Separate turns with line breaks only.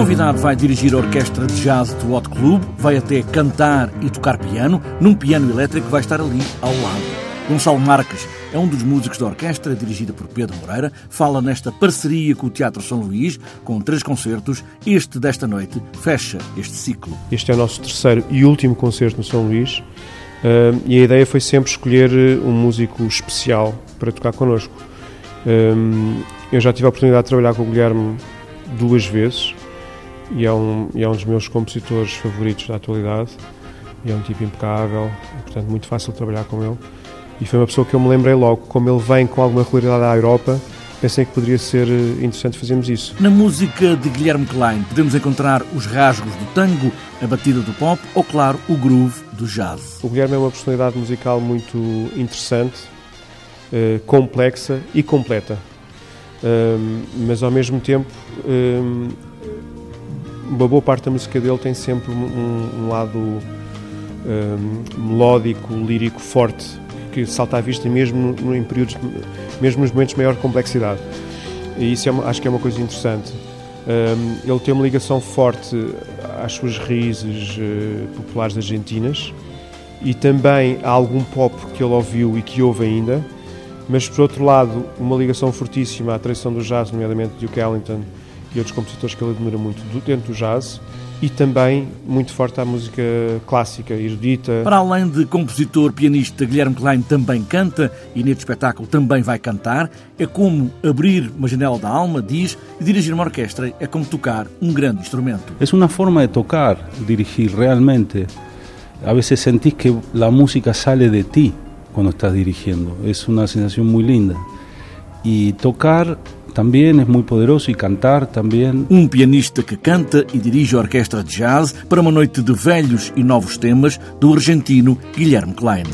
convidado vai dirigir a orquestra de jazz do Hot Club, vai até cantar e tocar piano, num piano elétrico que vai estar ali ao lado. Gonçalo Marques é um dos músicos da orquestra, dirigida por Pedro Moreira, fala nesta parceria com o Teatro São Luís, com três concertos. Este desta noite fecha este ciclo.
Este é o nosso terceiro e último concerto no São Luís. Uh, e a ideia foi sempre escolher eh, um músico especial para tocar connosco. Uh, eu já tive a oportunidade de trabalhar com o Guilherme duas vezes e é um, e é um dos meus compositores favoritos da atualidade. E é um tipo impecável, portanto, muito fácil trabalhar com ele. E foi uma pessoa que eu me lembrei logo, como ele vem com alguma regularidade à Europa, pensei que poderia ser eh, interessante fazermos isso.
Na música de Guilherme Klein podemos encontrar os rasgos do tango, a batida do pop ou, claro, o groove do jazz.
O Guilherme é uma personalidade musical muito interessante, eh, complexa e completa. mas ao mesmo tempo, uma boa parte da música dele tem sempre um, um lado melódico, lírico forte que salta à vista mesmo no, em períodos, mesmo nos momentos de maior complexidade. E isso é acho que é uma coisa interessante. Um, ele tem uma ligação forte às suas raízes uh, populares argentinas e também a algum pop que ele ouviu e que ouve ainda, mas por outro lado, uma ligação fortíssima à tradição do jazz, nomeadamente Duke Ellington e outros compositores que ele admira muito dentro do jazz e também muito forte à música clássica, erudita.
Para além de compositor, pianista, Guilherme Klein também canta e neste espetáculo também vai cantar. É como abrir uma janela da alma, diz, e dirigir uma orquestra é como tocar um grande instrumento.
É uma forma de tocar, dirigir realmente. A vezes sentís que a música sale de ti quando estás dirigindo. É uma sensação muito linda. E tocar também é muito poderoso e cantar também.
Um pianista que canta e dirige a orquestra de jazz para uma noite de velhos e novos temas do argentino Guilherme Klein.